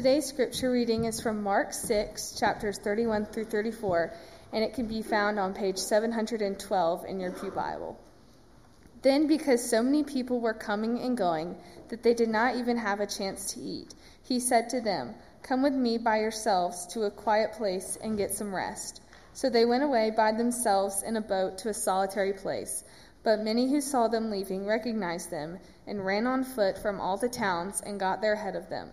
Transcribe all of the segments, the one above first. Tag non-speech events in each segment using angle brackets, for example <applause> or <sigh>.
Today's scripture reading is from Mark 6, chapters 31 through 34, and it can be found on page 712 in your Pew Bible. Then, because so many people were coming and going that they did not even have a chance to eat, he said to them, Come with me by yourselves to a quiet place and get some rest. So they went away by themselves in a boat to a solitary place. But many who saw them leaving recognized them and ran on foot from all the towns and got there ahead of them.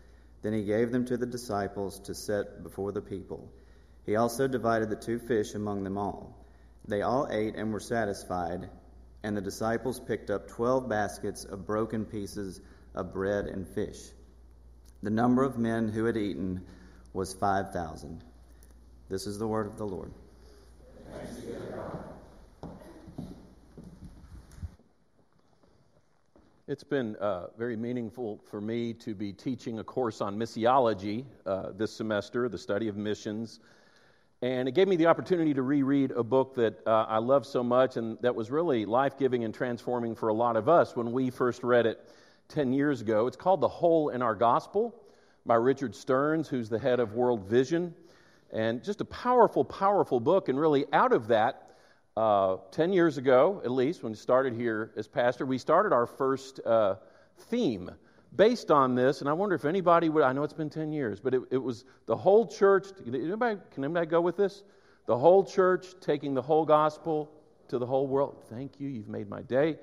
Then he gave them to the disciples to set before the people. He also divided the two fish among them all. They all ate and were satisfied, and the disciples picked up twelve baskets of broken pieces of bread and fish. The number of men who had eaten was five thousand. This is the word of the Lord. It's been uh, very meaningful for me to be teaching a course on missiology uh, this semester, the study of missions. And it gave me the opportunity to reread a book that uh, I love so much and that was really life giving and transforming for a lot of us when we first read it 10 years ago. It's called The Hole in Our Gospel by Richard Stearns, who's the head of World Vision. And just a powerful, powerful book. And really, out of that, uh, 10 years ago, at least, when we started here as pastor, we started our first uh, theme based on this. And I wonder if anybody would, I know it's been 10 years, but it, it was the whole church. Anybody, can anybody go with this? The whole church taking the whole gospel to the whole world. Thank you, you've made my day.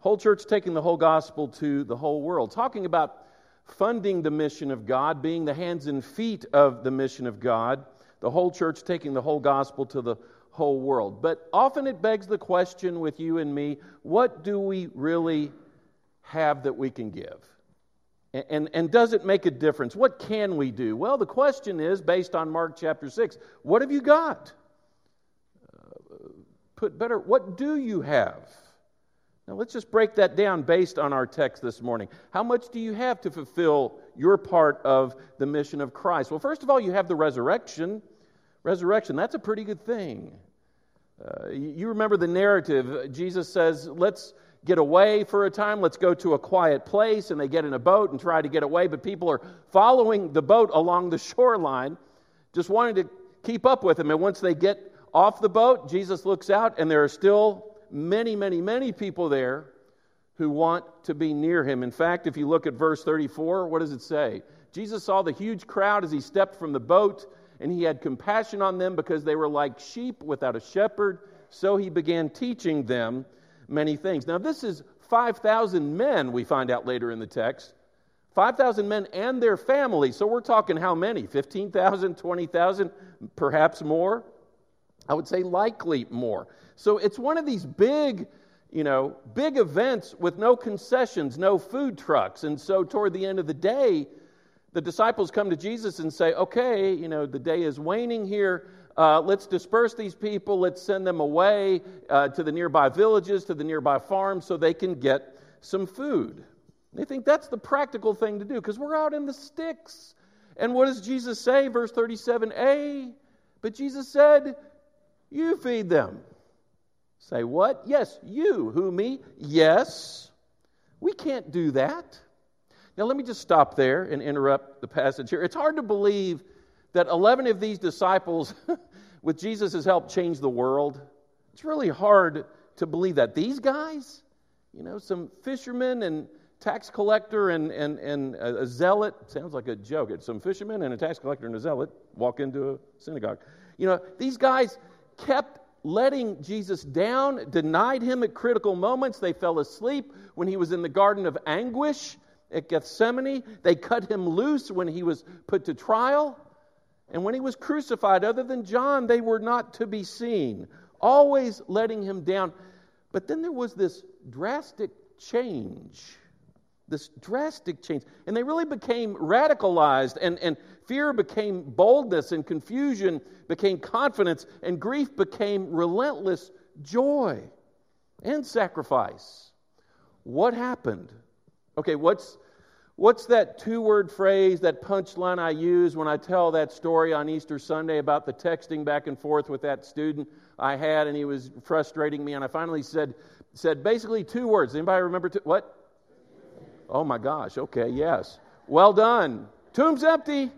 Whole church taking the whole gospel to the whole world. Talking about funding the mission of God, being the hands and feet of the mission of God the whole church taking the whole gospel to the whole world. But often it begs the question with you and me what do we really have that we can give? And, and, does it make a difference? What can we do? Well, the question is based on Mark chapter 6 what have you got? Uh, put better, what do you have? Now, let's just break that down based on our text this morning. How much do you have to fulfill your part of the mission of Christ? Well, first of all, you have the resurrection. Resurrection, that's a pretty good thing. Uh, you remember the narrative. Jesus says, Let's get away for a time. Let's go to a quiet place. And they get in a boat and try to get away, but people are following the boat along the shoreline, just wanting to keep up with them. And once they get off the boat, Jesus looks out, and there are still many, many, many people there who want to be near him. In fact, if you look at verse 34, what does it say? Jesus saw the huge crowd as he stepped from the boat, and he had compassion on them because they were like sheep without a shepherd. So he began teaching them many things. Now, this is 5,000 men, we find out later in the text. 5,000 men and their families. So we're talking how many? 15,000, 20,000, perhaps more? I would say likely more. So it's one of these big, you know, big events with no concessions, no food trucks. And so toward the end of the day, the disciples come to Jesus and say, okay, you know, the day is waning here. Uh, let's disperse these people. Let's send them away uh, to the nearby villages, to the nearby farms, so they can get some food. They think that's the practical thing to do because we're out in the sticks. And what does Jesus say? Verse 37a. But Jesus said, You feed them. Say, what? Yes, you. Who, me? Yes. We can't do that. Now, let me just stop there and interrupt the passage here. It's hard to believe that 11 of these disciples, <laughs> with Jesus' help, changed the world. It's really hard to believe that. These guys, you know, some fishermen and tax collector and, and, and a zealot, sounds like a joke. It's some fishermen and a tax collector and a zealot walk into a synagogue. You know, these guys kept letting Jesus down, denied him at critical moments. They fell asleep when he was in the Garden of Anguish at Gethsemane. They cut him loose when he was put to trial. And when he was crucified, other than John, they were not to be seen, always letting him down. But then there was this drastic change. This drastic change. And they really became radicalized, and, and fear became boldness, and confusion became confidence, and grief became relentless joy and sacrifice. What happened? Okay, what's What's that two word phrase, that punchline I use when I tell that story on Easter Sunday about the texting back and forth with that student I had and he was frustrating me? And I finally said, said basically two words. Anybody remember two, what? Oh my gosh, okay, yes. Well done. Tomb's empty,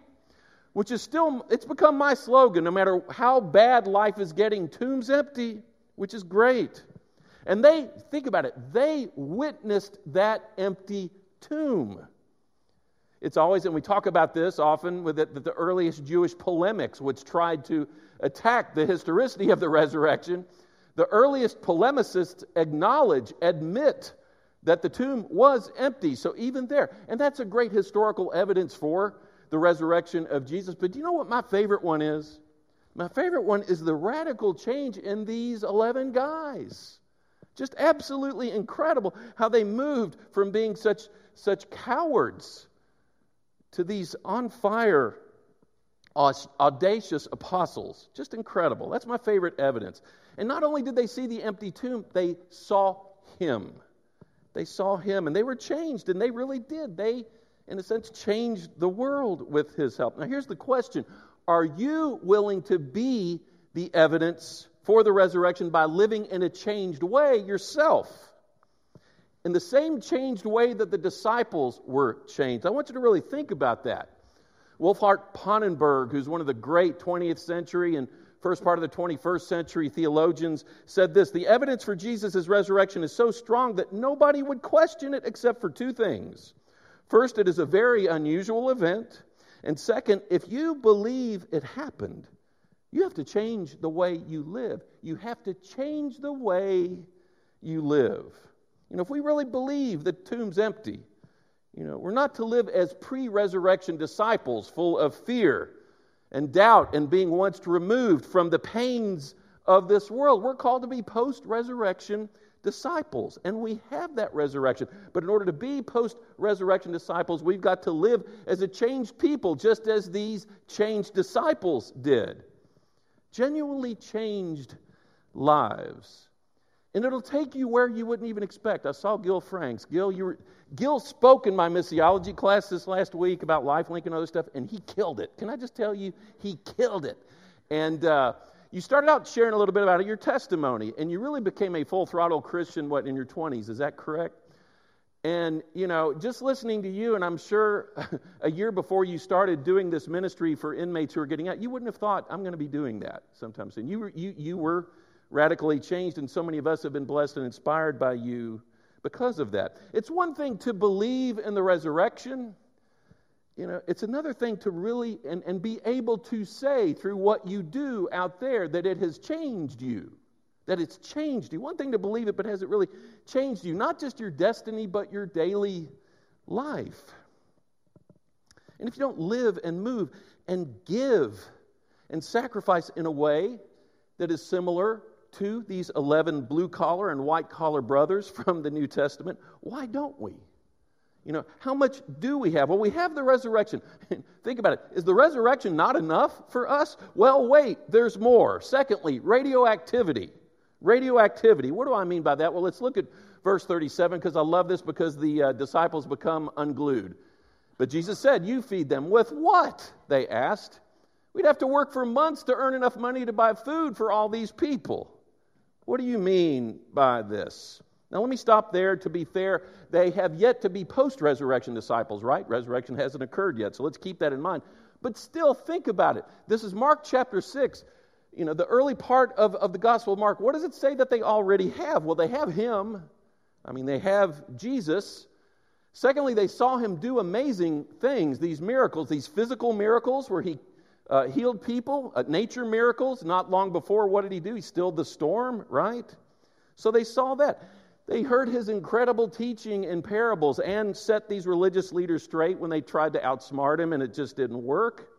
which is still, it's become my slogan no matter how bad life is getting, tomb's empty, which is great. And they, think about it, they witnessed that empty tomb. It's always, and we talk about this often, with the, the earliest Jewish polemics, which tried to attack the historicity of the resurrection. The earliest polemicists acknowledge, admit that the tomb was empty. So even there, and that's a great historical evidence for the resurrection of Jesus. But do you know what my favorite one is? My favorite one is the radical change in these 11 guys. Just absolutely incredible how they moved from being such, such cowards to these on fire, audacious apostles. Just incredible. That's my favorite evidence. And not only did they see the empty tomb, they saw him. They saw him and they were changed, and they really did. They, in a sense, changed the world with his help. Now, here's the question Are you willing to be the evidence for the resurrection by living in a changed way yourself? in the same changed way that the disciples were changed. I want you to really think about that. Wolfhart Pannenberg, who's one of the great 20th century and first part of the 21st century theologians, said this The evidence for Jesus' resurrection is so strong that nobody would question it except for two things. First, it is a very unusual event. And second, if you believe it happened, you have to change the way you live. You have to change the way you live. You know, if we really believe the tomb's empty, you know, we're not to live as pre resurrection disciples full of fear and doubt and being once removed from the pains of this world. We're called to be post resurrection disciples, and we have that resurrection. But in order to be post resurrection disciples, we've got to live as a changed people, just as these changed disciples did. Genuinely changed lives. And it'll take you where you wouldn't even expect. I saw Gil Franks. Gil, you were, Gil spoke in my missiology class this last week about lifelink and other stuff, and he killed it. Can I just tell you, he killed it. And uh, you started out sharing a little bit about your testimony, and you really became a full throttle Christian, what, in your 20s? Is that correct? And, you know, just listening to you, and I'm sure <laughs> a year before you started doing this ministry for inmates who are getting out, you wouldn't have thought, I'm going to be doing that sometime soon. You were, you, you were radically changed, and so many of us have been blessed and inspired by you because of that. It's one thing to believe in the resurrection. You know, it's another thing to really and, and be able to say through what you do out there that it has changed you. That it's changed you. One thing to believe it, but has it really changed you? Not just your destiny, but your daily life. And if you don't live and move and give and sacrifice in a way that is similar to these 11 blue collar and white collar brothers <laughs> from the New Testament, why don't we? You know, how much do we have? Well, we have the resurrection. <laughs> Think about it. Is the resurrection not enough for us? Well, wait, there's more. Secondly, radioactivity. Radioactivity. What do I mean by that? Well, let's look at verse 37 because I love this because the uh, disciples become unglued. But Jesus said, You feed them with what? They asked. We'd have to work for months to earn enough money to buy food for all these people. What do you mean by this? Now, let me stop there. To be fair, they have yet to be post resurrection disciples, right? Resurrection hasn't occurred yet, so let's keep that in mind. But still, think about it. This is Mark chapter 6. You know, the early part of, of the Gospel of Mark. What does it say that they already have? Well, they have Him. I mean, they have Jesus. Secondly, they saw Him do amazing things, these miracles, these physical miracles where He uh, healed people, uh, nature miracles. Not long before, what did he do? He stilled the storm, right? So they saw that. They heard his incredible teaching in parables and set these religious leaders straight when they tried to outsmart him and it just didn't work.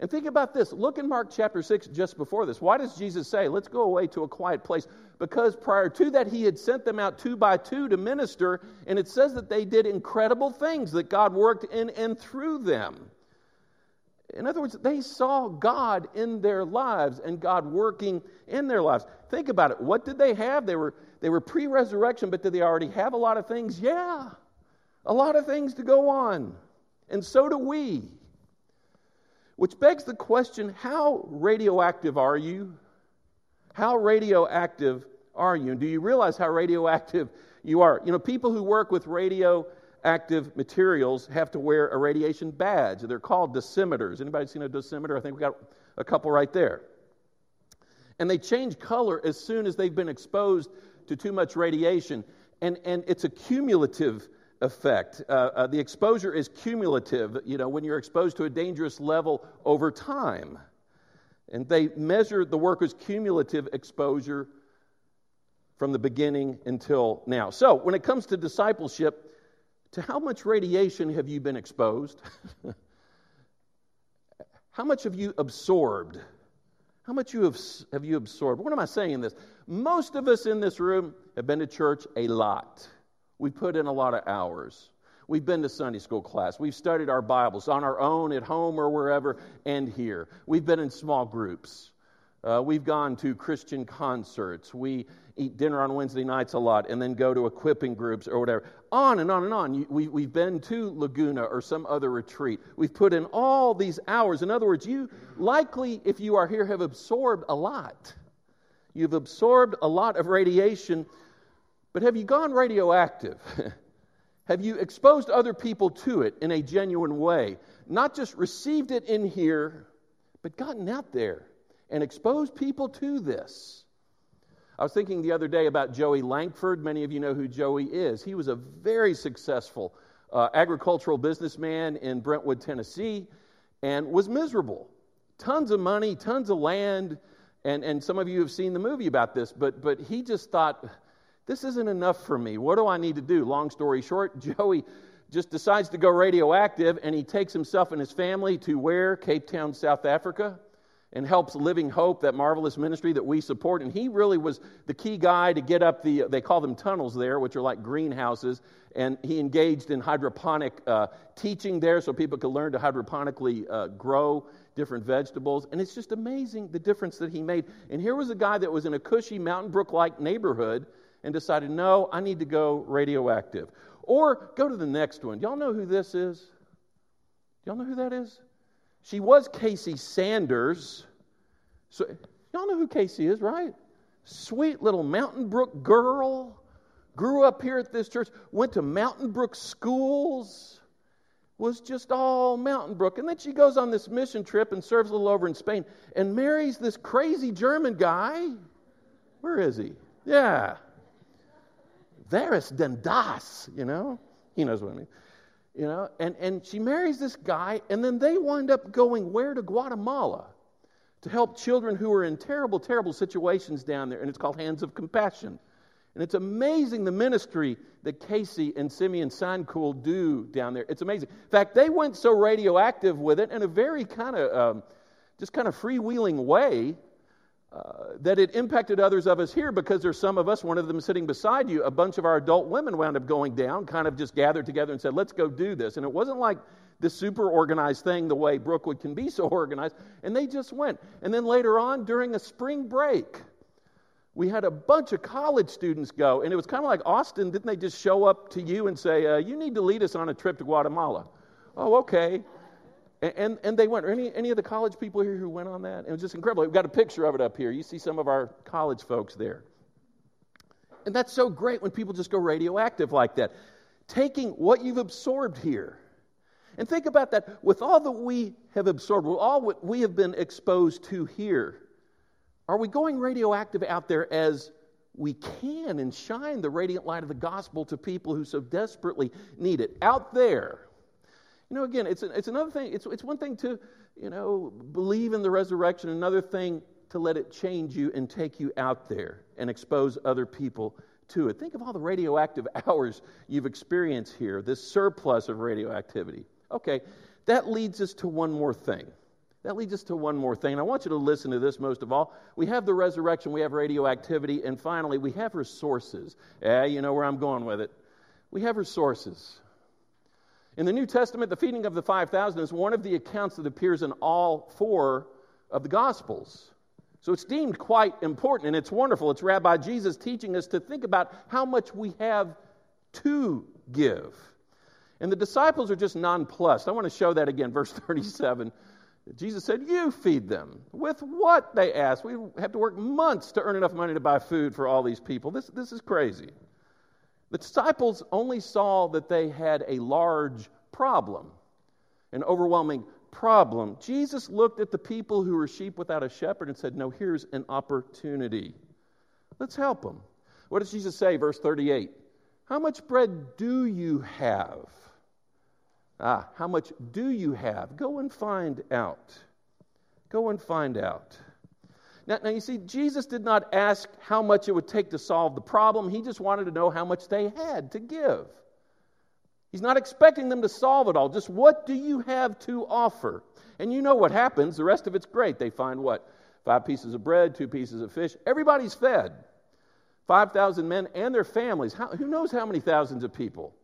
And think about this. Look in Mark chapter 6 just before this. Why does Jesus say, Let's go away to a quiet place? Because prior to that, he had sent them out two by two to minister, and it says that they did incredible things, that God worked in and through them. In other words, they saw God in their lives and God working in their lives. Think about it. What did they have? They were, they were pre resurrection, but did they already have a lot of things? Yeah, a lot of things to go on. And so do we. Which begs the question how radioactive are you? How radioactive are you? And do you realize how radioactive you are? You know, people who work with radioactive materials have to wear a radiation badge. They're called dosimeters. Anybody seen a dosimeter? I think we got a couple right there. And they change color as soon as they've been exposed to too much radiation. And, and it's a cumulative effect. Uh, uh, the exposure is cumulative, you know, when you're exposed to a dangerous level over time. And they measured the worker's cumulative exposure from the beginning until now. So, when it comes to discipleship, to how much radiation have you been exposed? <laughs> how much have you absorbed? How much you have, have you absorbed? What am I saying in this? Most of us in this room have been to church a lot. We put in a lot of hours. We've been to Sunday school class. We've studied our Bibles on our own, at home, or wherever, and here. We've been in small groups. Uh, we've gone to Christian concerts. We eat dinner on Wednesday nights a lot and then go to equipping groups or whatever. On and on and on. We, we've been to Laguna or some other retreat. We've put in all these hours. In other words, you likely, if you are here, have absorbed a lot. You've absorbed a lot of radiation but have you gone radioactive? <laughs> have you exposed other people to it in a genuine way? Not just received it in here, but gotten out there and exposed people to this. I was thinking the other day about Joey Lankford. Many of you know who Joey is. He was a very successful uh, agricultural businessman in Brentwood, Tennessee, and was miserable. Tons of money, tons of land, and, and some of you have seen the movie about this, but, but he just thought, this isn't enough for me. What do I need to do? Long story short, <laughs> Joey just decides to go radioactive and he takes himself and his family to where? Cape Town, South Africa, and helps Living Hope, that marvelous ministry that we support. And he really was the key guy to get up the, they call them tunnels there, which are like greenhouses. And he engaged in hydroponic uh, teaching there so people could learn to hydroponically uh, grow different vegetables. And it's just amazing the difference that he made. And here was a guy that was in a cushy Mountain Brook like neighborhood and decided, no, I need to go radioactive. Or go to the next one. Y'all know who this is? Y'all know who that is? She was Casey Sanders. So, y'all know who Casey is, right? Sweet little Mountain Brook girl. Grew up here at this church, went to Mountain Brook schools, was just all Mountain Brook. And then she goes on this mission trip and serves a little over in Spain and marries this crazy German guy. Where is he? Yeah. Wer ist denn das? You know? He knows what I mean. You know, and, and she marries this guy, and then they wind up going where to Guatemala to help children who are in terrible, terrible situations down there, and it's called Hands of Compassion. And it's amazing the ministry that Casey and Simeon Sankuhl do down there. It's amazing. In fact, they went so radioactive with it in a very kind of, um, just kind of freewheeling way uh, that it impacted others of us here because there's some of us, one of them sitting beside you, a bunch of our adult women wound up going down, kind of just gathered together and said, let's go do this. And it wasn't like this super organized thing the way Brookwood can be <laughs> so organized. And they just went. And then later on, during a spring break, we had a bunch of college students go. And it was kind of like Austin, didn't they just show up to you and say, uh, you need to lead us on a trip to Guatemala? Oh, okay. And, and they went. Any, any of the college people here who went on that? It was just incredible. We've got a picture of it up here. You see some of our college folks there. And that's so great when people just go radioactive like that. Taking what you've absorbed here. And think about that with all that we have absorbed, with all what we have been exposed to here. Are we going radioactive out there as we can and shine the radiant light of the gospel to people who so desperately need it? Out there, you know, again, it's, it's another thing. It's, it's one thing to, you know, believe in the resurrection. Another thing to let it change you and take you out there and expose other people to it. Think of all the radioactive <laughs> hours you've experienced here, this surplus of radioactivity. Okay, that leads us to one more thing. That leads us to one more thing. And I want you to listen to this most of all. We have the resurrection, we have radioactivity, and finally, we have resources. Yeah, you know where I'm going with it. We have resources. In the New Testament, the feeding of the 5,000 is one of the accounts that appears in all four of the Gospels. So it's deemed quite important and it's wonderful. It's Rabbi Jesus teaching us to think about how much we have to give. And the disciples are just nonplussed. I want to show that again, verse <laughs> 37. Jesus said, You feed them. With what? They asked. We have to work months to earn enough money to buy food for all these people. This, this is crazy. The disciples only saw that they had a large problem, an overwhelming problem. Jesus looked at the people who were sheep without a shepherd and said, No, here's an opportunity. Let's help them. What does Jesus say? Verse 38 How much bread do you have? Ah, how much do you have? Go and find out. Go and find out. Now, now, you see, Jesus did not ask how much it would take to solve the problem. He just wanted to know how much they had to give. He's not expecting them to solve it all. Just what do you have to offer? And you know what happens. The rest of it's great. They find what? Five pieces of bread, two pieces of fish. Everybody's fed. 5,000 men and their families. How, who knows how many thousands of people?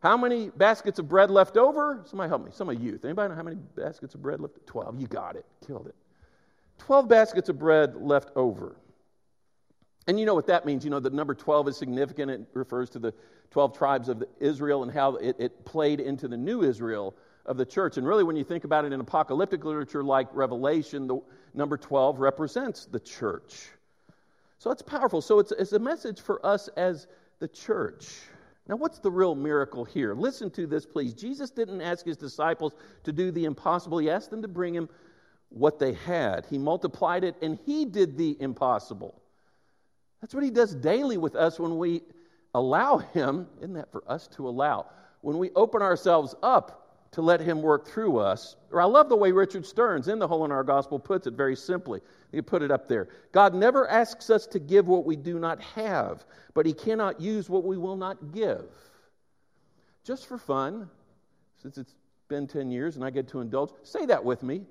How many baskets of bread left over? Somebody help me. Some of youth. Anybody know how many baskets of bread left? 12. You got it. Killed it. 12 baskets of bread left over. And you know what that means. You know, the number 12 is significant. It refers to the 12 tribes of Israel and how it, it, played into the new Israel of the church. And really, when you think about it in apocalyptic literature like Revelation, the number 12 represents the church. So it's powerful. So it's, it's a message for us as the church. Now, what's the real miracle here? Listen to this, please. Jesus didn't ask his disciples to do the impossible, he asked them to bring him what they had. He multiplied it, and he did the impossible. That's what he does daily with us when we allow him. Isn't that for us to allow? When we open ourselves up to let him work through us. Or I love the way Richard Stearns in The Hole in Our Gospel puts it very simply. You put it up there. God never asks us to give what we do not have, but he cannot use what we will not give. Just for fun, since it's been 10 years and I get to indulge, say that with me.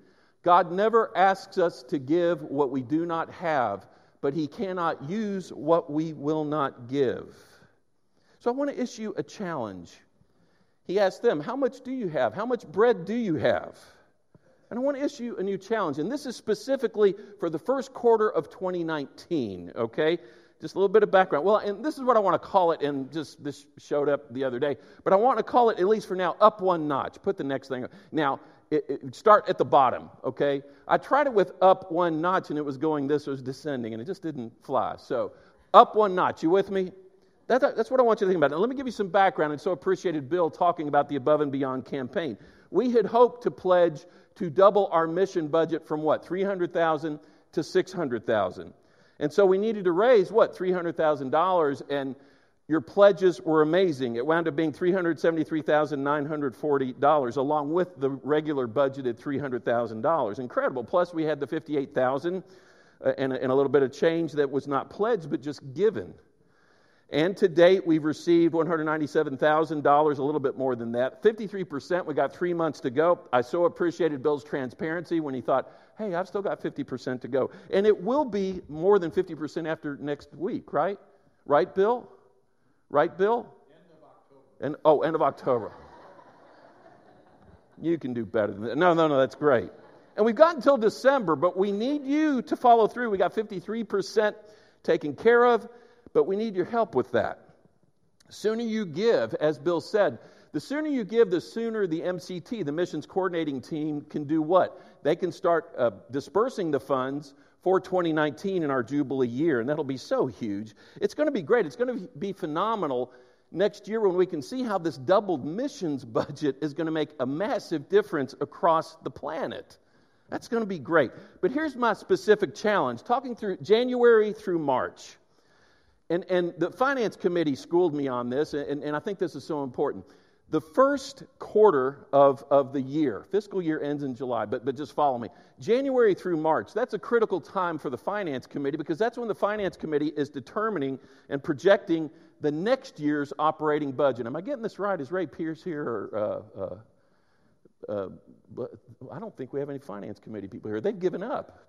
God never asks us to give what we do not have, but He cannot use what we will not give. So I want to issue a challenge. He asked them, How much do you have? How much bread do you have? And I want to issue a new challenge. And this is specifically for the first quarter of 2019, okay? Just a little bit of background. Well, and this is what I want to call it, and just this showed up the other day, but I want to call it, at least for now, up one notch. Put the next thing. Up. Now, it, it, start at the bottom, okay? I tried it with up one notch and it was going this, it was descending, and it just didn't fly. So, up one notch. You with me? That, that's what I want you to think about. Now, let me give you some background. And so appreciated Bill talking about the Above and Beyond campaign. We had hoped to pledge to double our mission budget from what, 300,000 to 600,000. And so we needed to raise what, $300,000 and your pledges were amazing. It wound up being $373,940 along with the regular budgeted $300,000. Incredible. Plus, we had the 58000 uh, and, and a little bit of change that was not pledged but just given. And to date, we've received $197,000, a little bit more than that. 53%, we got three months to go. I so appreciated Bill's transparency when he thought, hey, I've still got 50% to go. And it will be more than 50% after next week, right? Right, Bill? Right, Bill? End of October. And, oh, end of October. you can do better than that. No, no, no, that's great. And we've got until December, but we need you to follow through. We got 53% taken care of, but we need your help with that. The sooner you give, as Bill said, the sooner you give, the sooner the MCT, the missions coordinating team, can do what? They can start uh, dispersing the funds for 2019 in our Jubilee year, and that'll be so huge. It's going to be great. It's going to be phenomenal next year when we can see how this doubled missions budget is going to make a massive difference across the planet. That's going to be great. But here's my specific challenge talking through January through March. And, and the finance committee schooled me on this, and, and I think this is so important. The first quarter of, of the year, fiscal year ends in July, but, but just follow me. January through March, that's a critical time for the Finance Committee because that's when the Finance Committee is determining and projecting the next year's operating budget. Am I getting this right? Is Ray Pierce here? Or, uh, uh, uh, I don't think we have any Finance Committee people here. They've given up.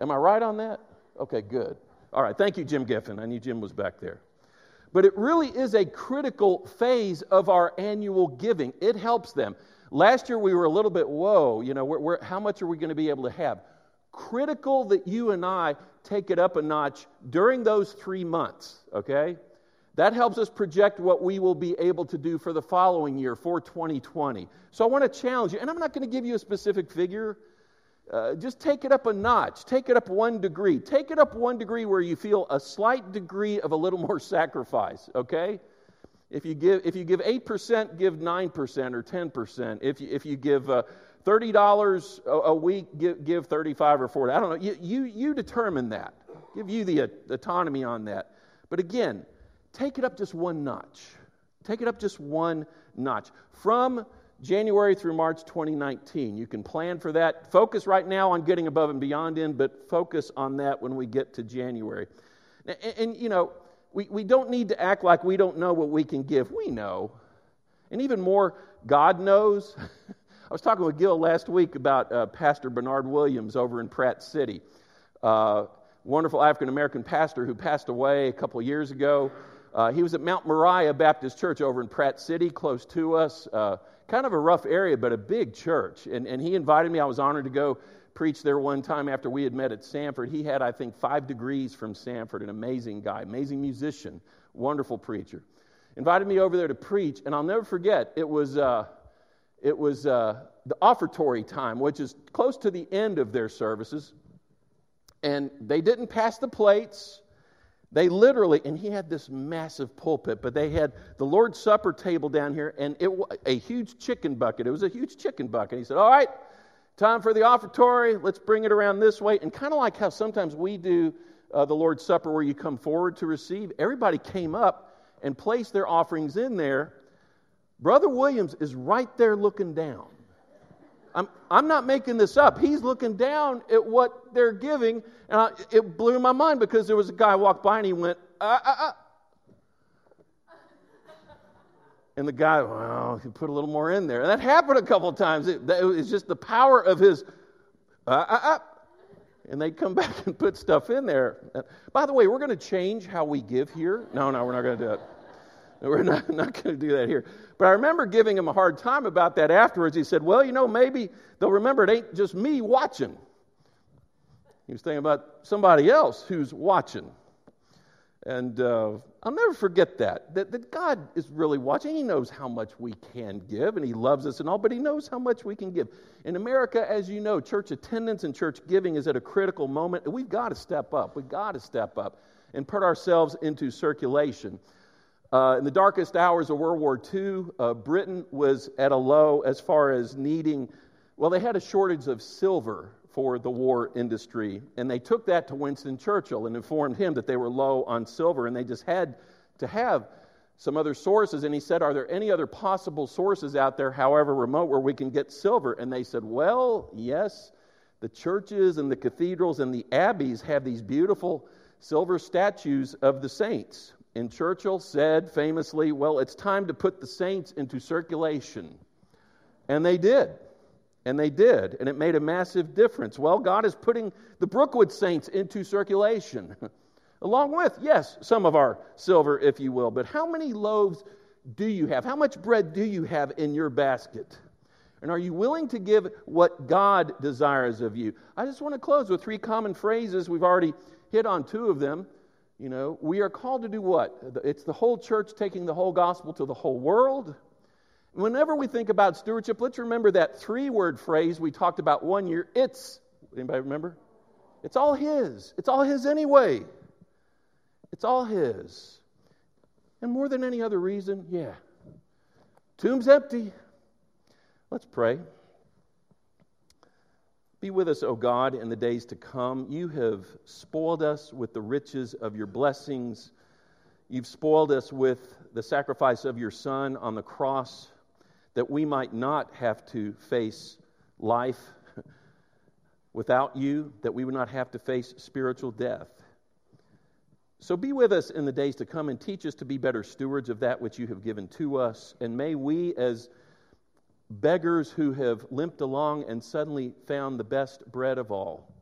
Am I right on that? Okay, good. All right, thank you, Jim Giffen. I knew Jim was back there. But it really is a critical phase of our annual giving. It helps them. Last year we were a little bit, whoa, you know, we're, we're, how much are we going to be able to have? Critical that you and I take it up a notch during those three months, okay? That helps us project what we will be able to do for the following year, for 2020. So I want to challenge you, and I'm not going to give you a specific figure. Uh, just take it up a notch. Take it up one degree. Take it up one degree where you feel a slight degree of a little more <laughs> sacrifice, okay? If you give, if you give 8%, give 9% or 10%. If you, if you give uh, $30 a, a, week, give, give 35 or 40. I don't know. You, you, you determine that. Give you the uh, autonomy on that. But again, take it up just one notch. Take it up just one notch. From January through March 2019. You can plan for that. Focus right now on getting above and beyond in, but focus on that when we get to January. And, and, you know, we, we don't need to act like we don't know what we can give. We know. And even more, God knows. <laughs> I was talking with Gil last week about uh, Pastor Bernard Williams over in Pratt City. Uh, wonderful African American pastor who passed away a couple years ago. Uh, he was at Mount Moriah Baptist Church over in Pratt City, close to us. Kind of a rough area, but a big church. And, and he invited me. I was honored to go preach there one time after we had met at Samford. He had, I think, five degrees from Samford, an amazing guy, amazing musician, wonderful preacher. Invited me over there to preach, and I'll never forget, it was, uh, it was uh, the offertory time, which is close to the end of their services. And they didn't pass the plates. They literally, and he had this massive pulpit, but they had the Lord's Supper table down here and it was a huge chicken bucket. It was a huge chicken bucket. He said, All right, time for the offertory. Let's bring it around this way. And kind of like how sometimes we do uh, the Lord's Supper where you come forward to receive, everybody came up and placed their offerings in there. Brother Williams is right there looking down. I'm, I'm not making this up. He's looking down at what they're giving, and I, it blew my mind because there was a guy walked by and he went, uh, uh, uh. And the guy, well, he put a little more in there. And that happened a couple of times. It, it was just the power of his, uh, uh, uh. And they'd come <laughs> back and put stuff in there. By the way, we're going to change how we give here. No, no, we're not going to do it. <laughs> We're not, not going to do that here. But I remember giving him a hard time about that afterwards. He said, Well, you know, maybe they'll remember it ain't just me watching. He was thinking about somebody else who's watching. And uh, I'll never forget that, that, that God is really watching. He knows how much we can give, and He loves us and all, but He knows how much we can give. In America, as you know, church attendance and church giving is at a critical moment. We've got to step up. We've got to step up and put ourselves into circulation. Uh, in the darkest hours of World War II, uh, Britain was at a low as far as needing, well, they had a shortage of silver for the war industry. And they took that to Winston Churchill and informed him that they were low on silver and they just had to have some other sources. And he said, Are there any other possible sources out there, however remote, where we can get silver? And they said, Well, yes. The churches and the cathedrals and the abbeys have these beautiful silver statues of the saints. And Churchill said famously, Well, it's time to put the saints into circulation. And they did. And they did. And it made a massive difference. Well, God is putting the Brookwood saints into circulation, <laughs> along with, yes, some of our silver, if you will. But how many loaves do you have? How much bread do you have in your basket? And are you willing to give what God desires of you? I just want to close with three common phrases. We've already hit on two of them. You know, we are called to do what? It's the whole church taking the whole gospel to the whole world. Whenever we think about stewardship, let's remember that three word phrase we talked about one year. It's, anybody remember? It's all His. It's all His anyway. It's all His. And more than any other reason, yeah. Tomb's empty. Let's pray. Be with us, O God, in the days to come. You have spoiled us with the riches of your blessings. You've spoiled us with the sacrifice of your Son on the cross that we might not have to face life <laughs> without you, that we would not have to face spiritual death. So be with us in the days to come and teach us to be better stewards of that which you have given to us. And may we, as beggars who have limped along and suddenly found the best bread of all,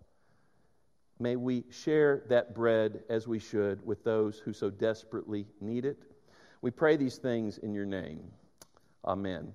may we share that bread as we should with those who so desperately need it. We pray these things in your name. Amen.